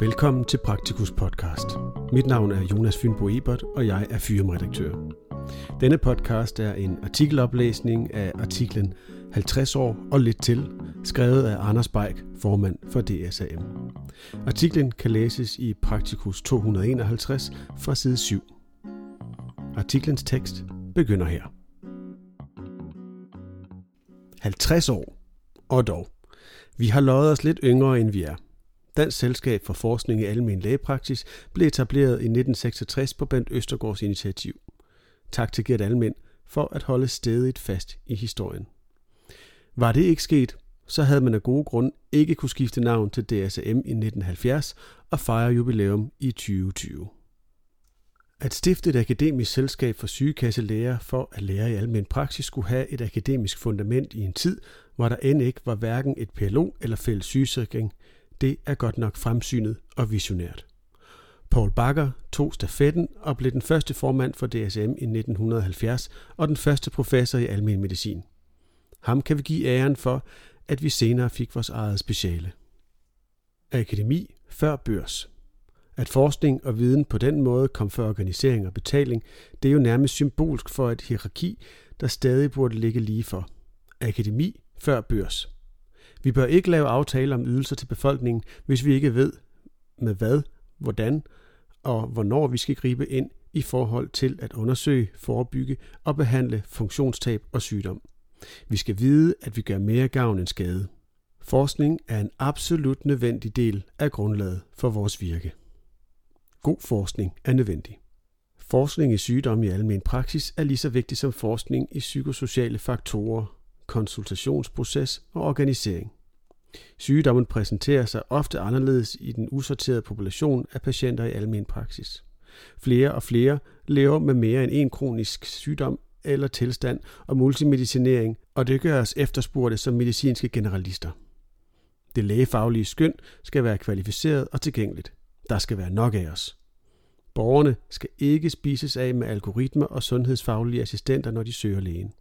Velkommen til Praktikus podcast. Mit navn er Jonas Fynbo Ebert, og jeg er firmaredaktør. Denne podcast er en artikeloplæsning af artiklen 50 år og lidt til, skrevet af Anders Beik, formand for DSAM. Artiklen kan læses i Praktikus 251 fra side 7. Artiklens tekst begynder her. 50 år. Og dog. Vi har løjet os lidt yngre, end vi er. Dansk Selskab for Forskning i Almen Lægepraksis blev etableret i 1966 på Bent Østergaards initiativ. Tak til Gert Almen for at holde stedigt fast i historien. Var det ikke sket, så havde man af gode grund ikke kunne skifte navn til DSM i 1970 og fejre jubilæum i 2020. At stifte et akademisk selskab for sygekasselæger for at lære i almen praksis skulle have et akademisk fundament i en tid, hvor der end ikke var hverken et PLO eller fælles sygesikring, det er godt nok fremsynet og visionært. Paul Bakker tog stafetten og blev den første formand for DSM i 1970 og den første professor i almen medicin. Ham kan vi give æren for, at vi senere fik vores eget speciale. Akademi før børs. At forskning og viden på den måde kom før organisering og betaling, det er jo nærmest symbolsk for et hierarki, der stadig burde ligge lige for. Akademi før børs. Vi bør ikke lave aftaler om ydelser til befolkningen, hvis vi ikke ved med hvad, hvordan og hvornår vi skal gribe ind i forhold til at undersøge, forebygge og behandle funktionstab og sygdom. Vi skal vide, at vi gør mere gavn end skade. Forskning er en absolut nødvendig del af grundlaget for vores virke. God forskning er nødvendig. Forskning i sygdomme i almen praksis er lige så vigtig som forskning i psykosociale faktorer, konsultationsproces og organisering. Sygdommen præsenterer sig ofte anderledes i den usorterede population af patienter i almen praksis. Flere og flere lever med mere end en kronisk sygdom eller tilstand og multimedicinering, og det gør os efterspurgte som medicinske generalister. Det lægefaglige skøn skal være kvalificeret og tilgængeligt. Der skal være nok af os. Borgerne skal ikke spises af med algoritmer og sundhedsfaglige assistenter, når de søger lægen.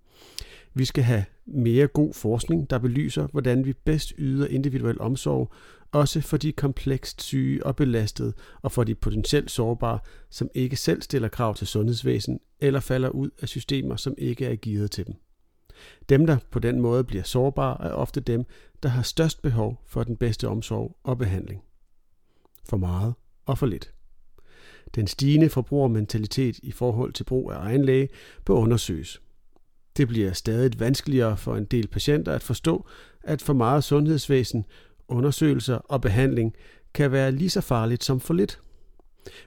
Vi skal have mere god forskning, der belyser, hvordan vi bedst yder individuel omsorg, også for de komplekst syge og belastede, og for de potentielt sårbare, som ikke selv stiller krav til sundhedsvæsen eller falder ud af systemer, som ikke er givet til dem. Dem, der på den måde bliver sårbare, er ofte dem, der har størst behov for den bedste omsorg og behandling. For meget og for lidt. Den stigende forbrugermentalitet i forhold til brug af egen læge bør undersøges – det bliver stadig vanskeligere for en del patienter at forstå, at for meget sundhedsvæsen, undersøgelser og behandling kan være lige så farligt som for lidt.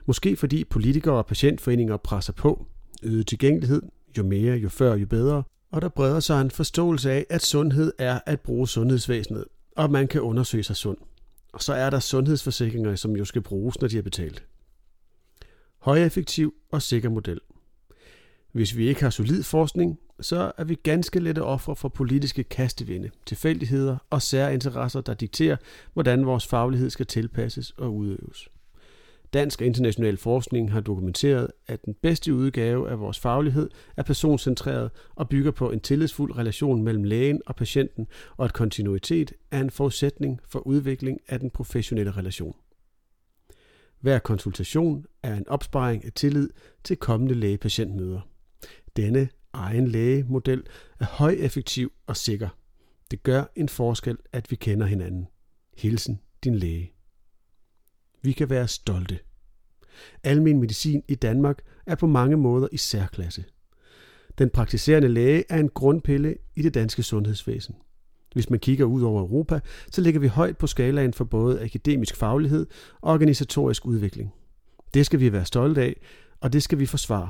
Måske fordi politikere og patientforeninger presser på, øget tilgængelighed, jo mere, jo før, jo bedre, og der breder sig en forståelse af, at sundhed er at bruge sundhedsvæsenet, og man kan undersøge sig sund. Og så er der sundhedsforsikringer, som jo skal bruges, når de er betalt. Højeffektiv og sikker model. Hvis vi ikke har solid forskning, så er vi ganske lette ofre for politiske kastevinde, tilfældigheder og særinteresser, der dikterer, hvordan vores faglighed skal tilpasses og udøves. Dansk og international forskning har dokumenteret, at den bedste udgave af vores faglighed er personcentreret og bygger på en tillidsfuld relation mellem lægen og patienten, og at kontinuitet er en forudsætning for udvikling af den professionelle relation. Hver konsultation er en opsparing af tillid til kommende læge-patientmøder. Denne egen lægemodel er højeffektiv og sikker. Det gør en forskel, at vi kender hinanden. Hilsen din læge. Vi kan være stolte. Almen medicin i Danmark er på mange måder i særklasse. Den praktiserende læge er en grundpille i det danske sundhedsvæsen. Hvis man kigger ud over Europa, så ligger vi højt på skalaen for både akademisk faglighed og organisatorisk udvikling. Det skal vi være stolte af, og det skal vi forsvare.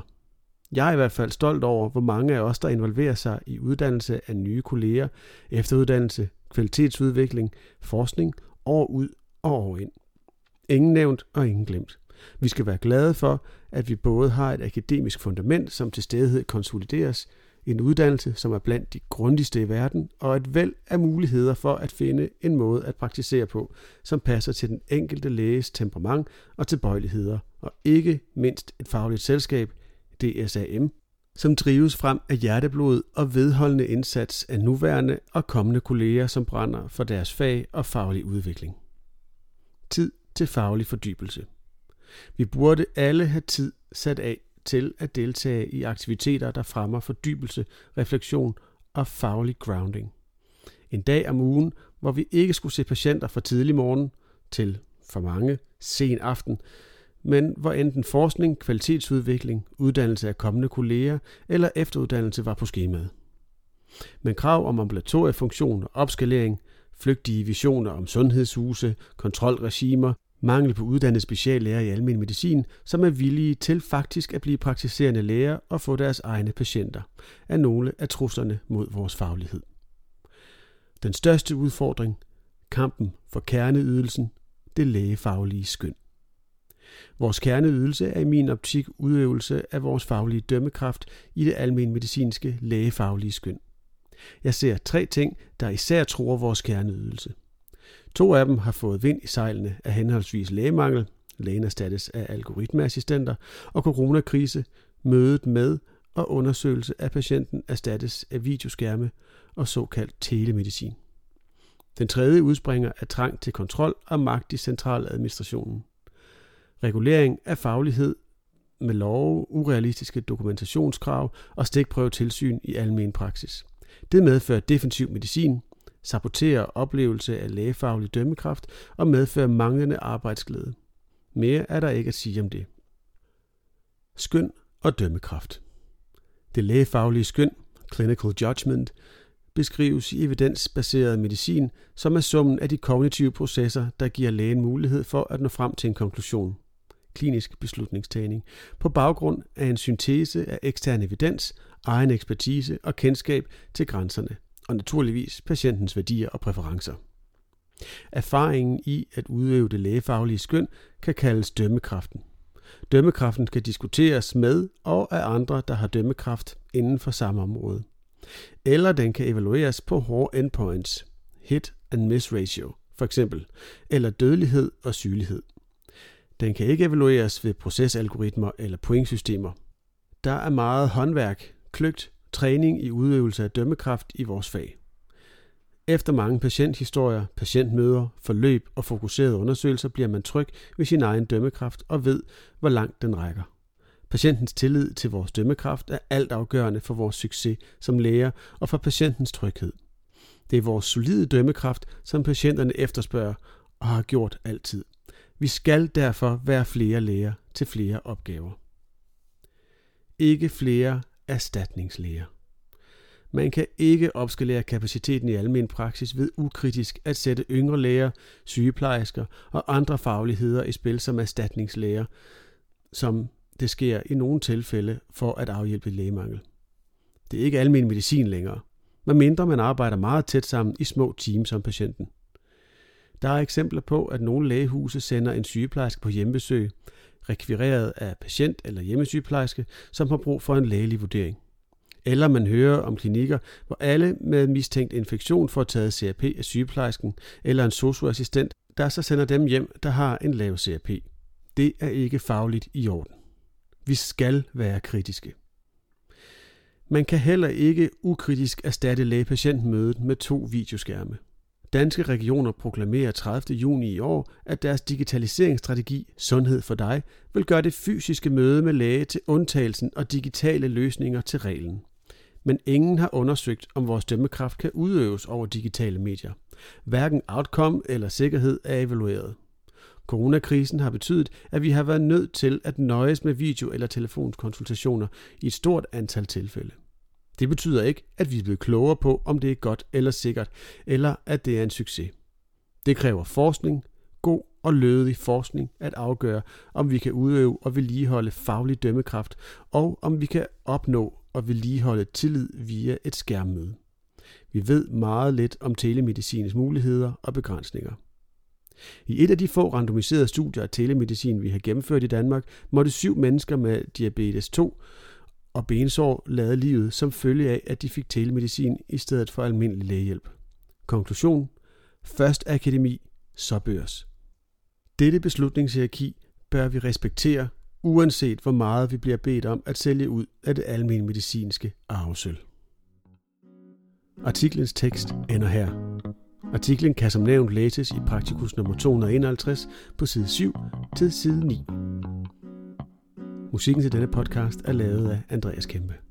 Jeg er i hvert fald stolt over, hvor mange af os, der involverer sig i uddannelse af nye kolleger, efteruddannelse, kvalitetsudvikling, forskning, år ud og år ind. Ingen nævnt og ingen glemt. Vi skal være glade for, at vi både har et akademisk fundament, som til stedighed konsolideres, en uddannelse, som er blandt de grundigste i verden, og et væld af muligheder for at finde en måde at praktisere på, som passer til den enkelte læges temperament og tilbøjeligheder, og ikke mindst et fagligt selskab, DSAM, som drives frem af hjerteblod og vedholdende indsats af nuværende og kommende kolleger, som brænder for deres fag og faglig udvikling. Tid til faglig fordybelse. Vi burde alle have tid sat af til at deltage i aktiviteter, der fremmer fordybelse, refleksion og faglig grounding. En dag om ugen, hvor vi ikke skulle se patienter fra tidlig morgen til for mange sen aften, men hvor enten forskning, kvalitetsudvikling, uddannelse af kommende kolleger eller efteruddannelse var på skemaet. Men krav om ambulatoriefunktion og opskalering, flygtige visioner om sundhedshuse, kontrolregimer, mangel på uddannede speciallæger i almen medicin, som er villige til faktisk at blive praktiserende læger og få deres egne patienter, er nogle af truslerne mod vores faglighed. Den største udfordring, kampen for kerneydelsen, det lægefaglige skøn. Vores kerneydelse er i min optik udøvelse af vores faglige dømmekraft i det almen medicinske lægefaglige skøn. Jeg ser tre ting, der især tror vores kerneydelse. To af dem har fået vind i sejlene af henholdsvis lægemangel, lægen erstattes af algoritmeassistenter, og coronakrise, mødet med og undersøgelse af patienten erstattes af videoskærme og såkaldt telemedicin. Den tredje udspringer af trang til kontrol og magt i centraladministrationen. Regulering af faglighed med love, urealistiske dokumentationskrav og stikprøvetilsyn i almen praksis. Det medfører defensiv medicin, saboterer oplevelse af lægefaglig dømmekraft og medfører manglende arbejdsglæde. Mere er der ikke at sige om det. Skøn og dømmekraft. Det lægefaglige skøn, clinical judgment, beskrives i evidensbaseret medicin, som er summen af de kognitive processer, der giver lægen mulighed for at nå frem til en konklusion. Klinisk beslutningstagning på baggrund af en syntese af ekstern evidens, egen ekspertise og kendskab til grænserne, og naturligvis patientens værdier og præferencer. Erfaringen i at udøve det lægefaglige skøn kan kaldes dømmekraften. Dømmekraften kan diskuteres med og af andre, der har dømmekraft inden for samme område. Eller den kan evalueres på hårde endpoints, hit and miss ratio, for eksempel, eller dødelighed og sygelighed. Den kan ikke evalueres ved procesalgoritmer eller pointsystemer. Der er meget håndværk, kløgt, træning i udøvelse af dømmekraft i vores fag. Efter mange patienthistorier, patientmøder, forløb og fokuserede undersøgelser bliver man tryg ved sin egen dømmekraft og ved, hvor langt den rækker. Patientens tillid til vores dømmekraft er altafgørende for vores succes som læger og for patientens tryghed. Det er vores solide dømmekraft, som patienterne efterspørger og har gjort altid. Vi skal derfor være flere læger til flere opgaver. Ikke flere erstatningslæger. Man kan ikke opskalere kapaciteten i almen praksis ved ukritisk at sætte yngre læger, sygeplejersker og andre fagligheder i spil som erstatningslæger, som det sker i nogle tilfælde for at afhjælpe lægemangel. Det er ikke almen medicin længere, medmindre man arbejder meget tæt sammen i små teams om patienten. Der er eksempler på, at nogle lægehuse sender en sygeplejerske på hjemmebesøg, rekvireret af patient eller hjemmesygeplejerske, som har brug for en lægelig vurdering. Eller man hører om klinikker, hvor alle med mistænkt infektion får taget CRP af sygeplejersken eller en socioassistent, der så sender dem hjem, der har en lav CRP. Det er ikke fagligt i orden. Vi skal være kritiske. Man kan heller ikke ukritisk erstatte lægepatientmødet med to videoskærme. Danske regioner proklamerer 30. juni i år, at deres digitaliseringsstrategi Sundhed for dig vil gøre det fysiske møde med læge til undtagelsen og digitale løsninger til reglen. Men ingen har undersøgt, om vores dømmekraft kan udøves over digitale medier. Hverken outcome eller sikkerhed er evalueret. Coronakrisen har betydet, at vi har været nødt til at nøjes med video- eller telefonskonsultationer i et stort antal tilfælde. Det betyder ikke, at vi er blevet klogere på, om det er godt eller sikkert, eller at det er en succes. Det kræver forskning, god og lødig forskning at afgøre, om vi kan udøve og vedligeholde faglig dømmekraft, og om vi kan opnå og vedligeholde tillid via et skærmmøde. Vi ved meget lidt om telemedicinens muligheder og begrænsninger. I et af de få randomiserede studier af telemedicin, vi har gennemført i Danmark, måtte syv mennesker med diabetes 2 og bensår lade livet som følge af, at de fik telemedicin i stedet for almindelig lægehjælp. Konklusion. Først akademi, så børs. Dette beslutningshierarki bør vi respektere, uanset hvor meget vi bliver bedt om at sælge ud af det almindelige medicinske arvesøl. Artiklens tekst ender her. Artiklen kan som nævnt læses i Praktikus nummer 251 på side 7 til side 9. Musikken til denne podcast er lavet af Andreas Kæmpe.